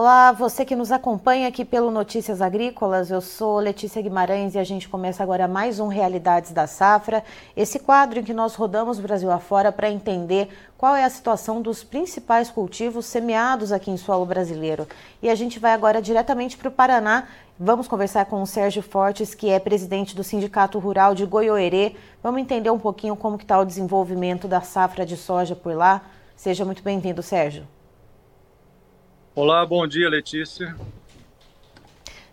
Olá, você que nos acompanha aqui pelo Notícias Agrícolas, eu sou Letícia Guimarães e a gente começa agora mais um Realidades da Safra, esse quadro em que nós rodamos o Brasil afora para entender qual é a situação dos principais cultivos semeados aqui em solo brasileiro. E a gente vai agora diretamente para o Paraná. Vamos conversar com o Sérgio Fortes, que é presidente do Sindicato Rural de Goiôerê. Vamos entender um pouquinho como está o desenvolvimento da safra de soja por lá. Seja muito bem-vindo, Sérgio. Olá, bom dia, Letícia.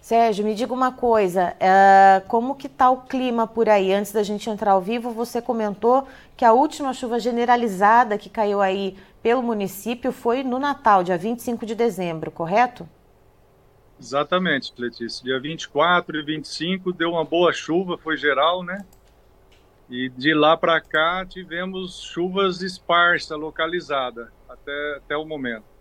Sérgio, me diga uma coisa, uh, como que está o clima por aí? Antes da gente entrar ao vivo, você comentou que a última chuva generalizada que caiu aí pelo município foi no Natal, dia 25 de dezembro, correto? Exatamente, Letícia. Dia 24 e 25 deu uma boa chuva, foi geral, né? E de lá para cá tivemos chuvas esparsas, localizadas, até, até o momento.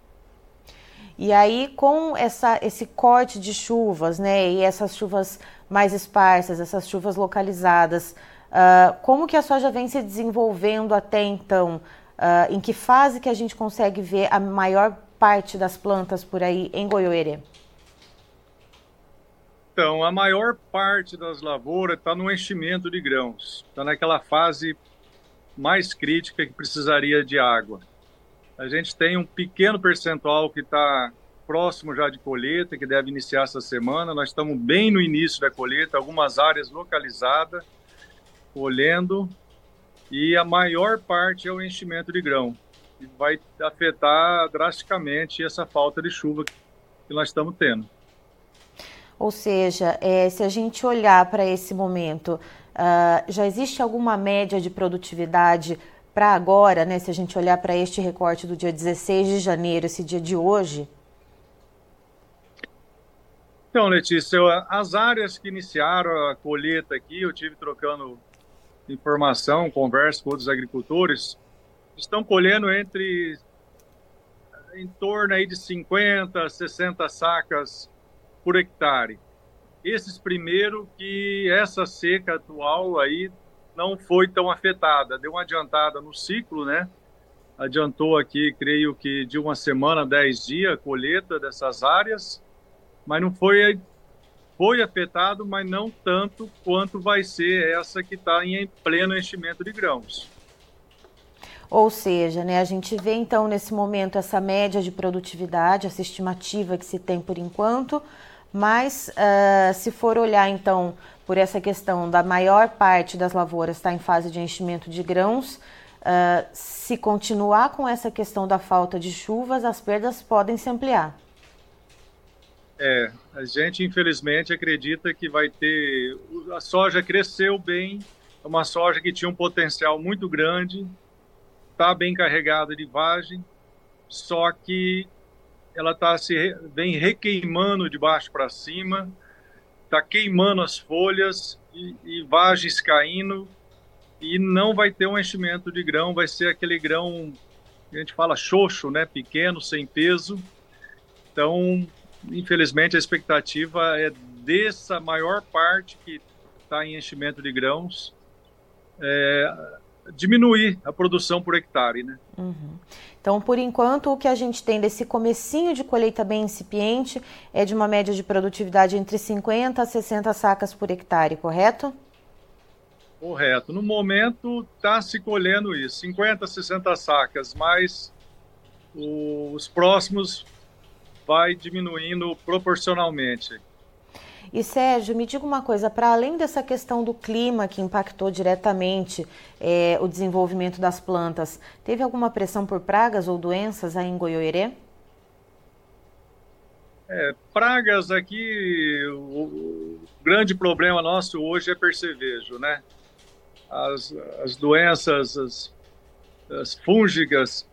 E aí, com essa, esse corte de chuvas, né, e essas chuvas mais esparsas, essas chuvas localizadas, uh, como que a soja vem se desenvolvendo até então? Uh, em que fase que a gente consegue ver a maior parte das plantas por aí em Goiôerê? Então, a maior parte das lavouras está no enchimento de grãos, está naquela fase mais crítica que precisaria de água. A gente tem um pequeno percentual que está próximo já de colheita, que deve iniciar essa semana. Nós estamos bem no início da colheita, algumas áreas localizadas, colhendo, e a maior parte é o enchimento de grão, que vai afetar drasticamente essa falta de chuva que nós estamos tendo. Ou seja, é, se a gente olhar para esse momento, uh, já existe alguma média de produtividade para agora, né, se a gente olhar para este recorte do dia 16 de janeiro, esse dia de hoje? Então, Letícia, as áreas que iniciaram a colheita aqui, eu tive trocando informação, conversa com outros agricultores, estão colhendo entre em torno aí de 50, 60 sacas por hectare. Esses primeiro que essa seca atual aí não foi tão afetada, deu uma adiantada no ciclo, né? Adiantou aqui, creio que de uma semana, dez dias, a colheita dessas áreas, mas não foi foi afetado, mas não tanto quanto vai ser essa que está em pleno enchimento de grãos. Ou seja, né, a gente vê então nesse momento essa média de produtividade, essa estimativa que se tem por enquanto, mas uh, se for olhar então por essa questão da maior parte das lavouras estar tá em fase de enchimento de grãos, uh, se continuar com essa questão da falta de chuvas, as perdas podem se ampliar. É, a gente infelizmente acredita que vai ter. A soja cresceu bem, é uma soja que tinha um potencial muito grande, está bem carregada de vagem, só que ela tá se vem requeimando de baixo para cima, está queimando as folhas e, e vagens caindo e não vai ter um enchimento de grão, vai ser aquele grão que a gente fala xoxo, né, pequeno, sem peso. Então, infelizmente, a expectativa é dessa maior parte que está em enchimento de grãos é, diminuir a produção por hectare, né? Uhum. Então, por enquanto, o que a gente tem desse comecinho de colheita bem incipiente é de uma média de produtividade entre 50 a 60 sacas por hectare, correto? Correto. No momento está se colhendo isso, 50 a 60 sacas, mas os próximos vai diminuindo proporcionalmente. E Sérgio, me diga uma coisa: para além dessa questão do clima que impactou diretamente é, o desenvolvimento das plantas, teve alguma pressão por pragas ou doenças aí em Goiôerê? É, pragas aqui, o, grande problema nosso hoje é percevejo, né? As, as doenças, as, as fúngicas,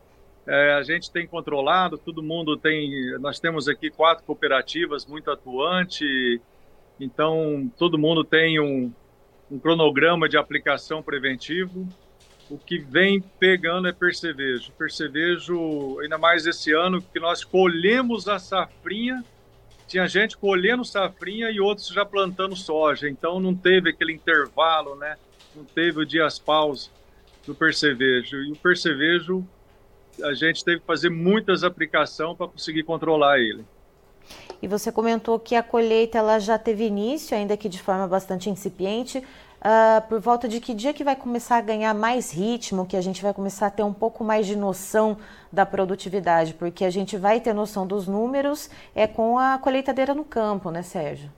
é, a gente tem controlado, todo mundo tem. Nós temos aqui quatro cooperativas muito atuantes, então, todo mundo tem um, um cronograma de aplicação preventivo. O que vem pegando é percevejo. Percevejo, ainda mais esse ano, que nós colhemos a safrinha, tinha gente colhendo safrinha e outros já plantando soja. Então, não teve aquele intervalo, né? Não teve o dias paus do percevejo. E o percevejo, a gente teve que fazer muitas aplicações para conseguir controlar ele. E você comentou que a colheita ela já teve início, ainda que de forma bastante incipiente. Uh, por volta de que dia que vai começar a ganhar mais ritmo, que a gente vai começar a ter um pouco mais de noção da produtividade, porque a gente vai ter noção dos números é com a colheitadeira no campo, né, Sérgio?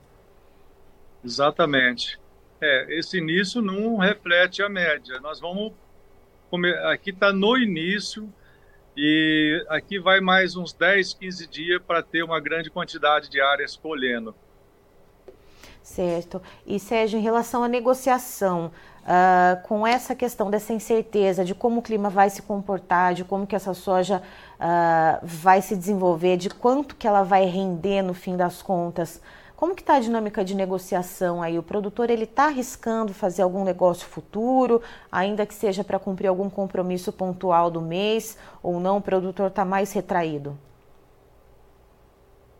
Exatamente. É, esse início não reflete a média. Nós vamos aqui está no início e aqui vai mais uns 10, 15 dias para ter uma grande quantidade de áreas colhendo. Certo. E Sérgio, em relação à negociação, uh, com essa questão dessa incerteza de como o clima vai se comportar, de como que essa soja uh, vai se desenvolver, de quanto que ela vai render no fim das contas, como que está a dinâmica de negociação aí? O produtor ele está arriscando fazer algum negócio futuro, ainda que seja para cumprir algum compromisso pontual do mês, ou não? O produtor está mais retraído?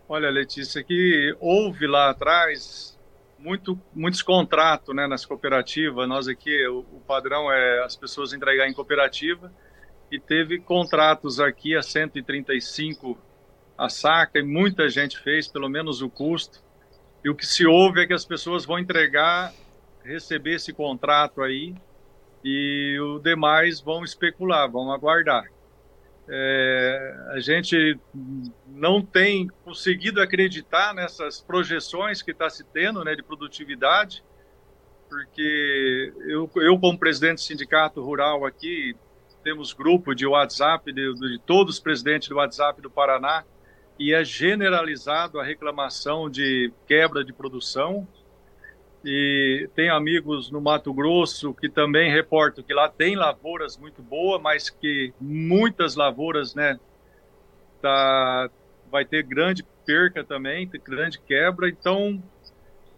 Olha, Letícia, que houve lá atrás muito, muitos contratos né, nas cooperativas. Nós aqui, o, o padrão é as pessoas entregar em cooperativa e teve contratos aqui a 135 a saca e muita gente fez, pelo menos o custo. E o que se ouve é que as pessoas vão entregar, receber esse contrato aí e o demais vão especular, vão aguardar. É, a gente não tem conseguido acreditar nessas projeções que está se tendo né, de produtividade, porque eu, eu, como presidente do sindicato rural aqui, temos grupo de WhatsApp de, de todos os presidentes do WhatsApp do Paraná, e é generalizado a reclamação de quebra de produção. E tem amigos no Mato Grosso que também reportam que lá tem lavouras muito boas, mas que muitas lavouras, né, tá, vai ter grande perca também, grande quebra. Então,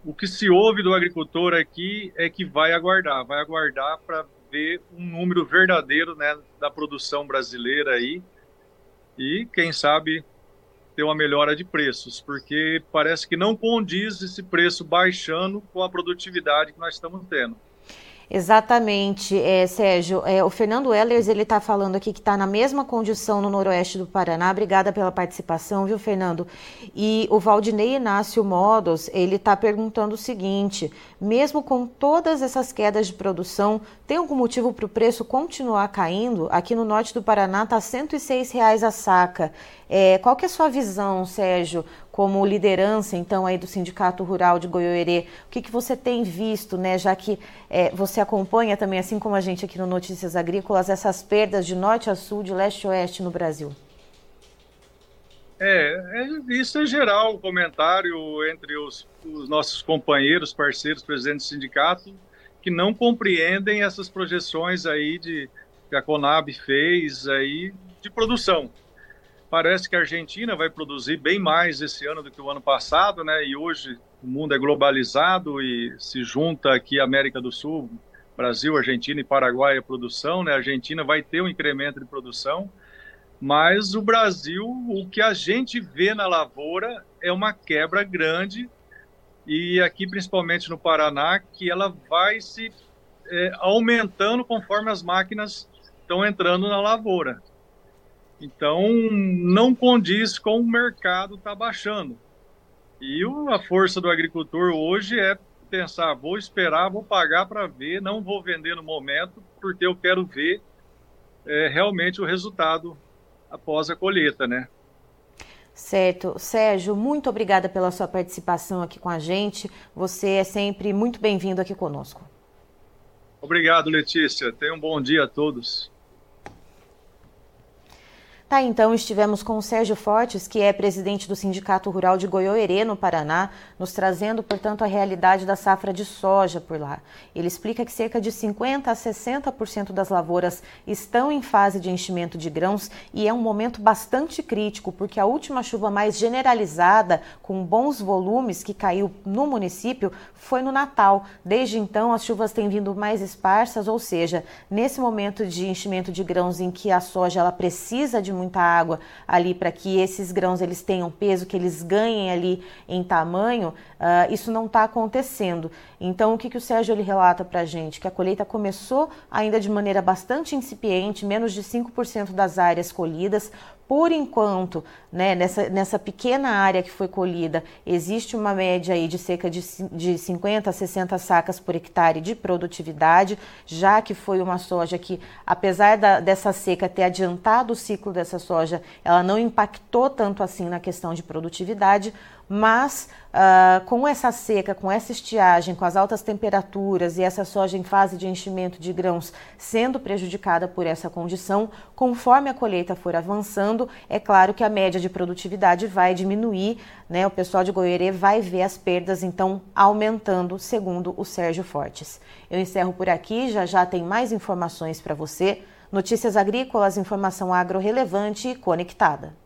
o que se ouve do agricultor aqui é que vai aguardar, vai aguardar para ver um número verdadeiro, né, da produção brasileira aí. E quem sabe ter uma melhora de preços, porque parece que não condiz esse preço baixando com a produtividade que nós estamos tendo. Exatamente, é, Sérgio. É, o Fernando Ellers ele está falando aqui que está na mesma condição no noroeste do Paraná. Obrigada pela participação, viu, Fernando? E o Valdinei Inácio Modos ele está perguntando o seguinte: mesmo com todas essas quedas de produção, tem algum motivo para o preço continuar caindo? Aqui no norte do Paraná está 106 reais a saca. É, qual que é a sua visão, Sérgio? Como liderança, então, aí do Sindicato Rural de Goiôerê, o que, que você tem visto, né, já que é, você acompanha também, assim como a gente aqui no Notícias Agrícolas, essas perdas de norte a sul, de leste a oeste no Brasil? É, é isso é geral, o comentário entre os, os nossos companheiros, parceiros, presidentes do sindicato, que não compreendem essas projeções aí de que a Conab fez aí de produção. Parece que a Argentina vai produzir bem mais esse ano do que o ano passado, né? E hoje o mundo é globalizado e se junta aqui a América do Sul, Brasil, Argentina e Paraguai a produção, né? A Argentina vai ter um incremento de produção, mas o Brasil, o que a gente vê na lavoura é uma quebra grande e aqui principalmente no Paraná que ela vai se é, aumentando conforme as máquinas estão entrando na lavoura. Então, não condiz com o mercado está baixando. E a força do agricultor hoje é pensar: vou esperar, vou pagar para ver, não vou vender no momento, porque eu quero ver é, realmente o resultado após a colheita, né? Certo. Sérgio, muito obrigada pela sua participação aqui com a gente. Você é sempre muito bem-vindo aqui conosco. Obrigado, Letícia. Tenha um bom dia a todos. Tá, então estivemos com o Sérgio Fortes, que é presidente do Sindicato Rural de Goiôerê, no Paraná, nos trazendo, portanto, a realidade da safra de soja por lá. Ele explica que cerca de 50 a 60% das lavouras estão em fase de enchimento de grãos e é um momento bastante crítico, porque a última chuva mais generalizada, com bons volumes, que caiu no município, foi no Natal. Desde então, as chuvas têm vindo mais esparsas, ou seja, nesse momento de enchimento de grãos em que a soja ela precisa de muita água ali para que esses grãos eles tenham peso, que eles ganhem ali em tamanho, uh, isso não está acontecendo. Então, o que, que o Sérgio ele relata para a gente? Que a colheita começou ainda de maneira bastante incipiente, menos de 5% das áreas colhidas, por enquanto, né, nessa, nessa pequena área que foi colhida, existe uma média aí de cerca de, de 50 a 60 sacas por hectare de produtividade, já que foi uma soja que, apesar da, dessa seca ter adiantado o ciclo dessa soja, ela não impactou tanto assim na questão de produtividade, mas uh, com essa seca, com essa estiagem, com as altas temperaturas e essa soja em fase de enchimento de grãos sendo prejudicada por essa condição, conforme a colheita for avançando, é claro que a média de produtividade vai diminuir, né? O pessoal de Goierê vai ver as perdas então aumentando, segundo o Sérgio Fortes. Eu encerro por aqui, já já tem mais informações para você. Notícias agrícolas, informação agro relevante e conectada.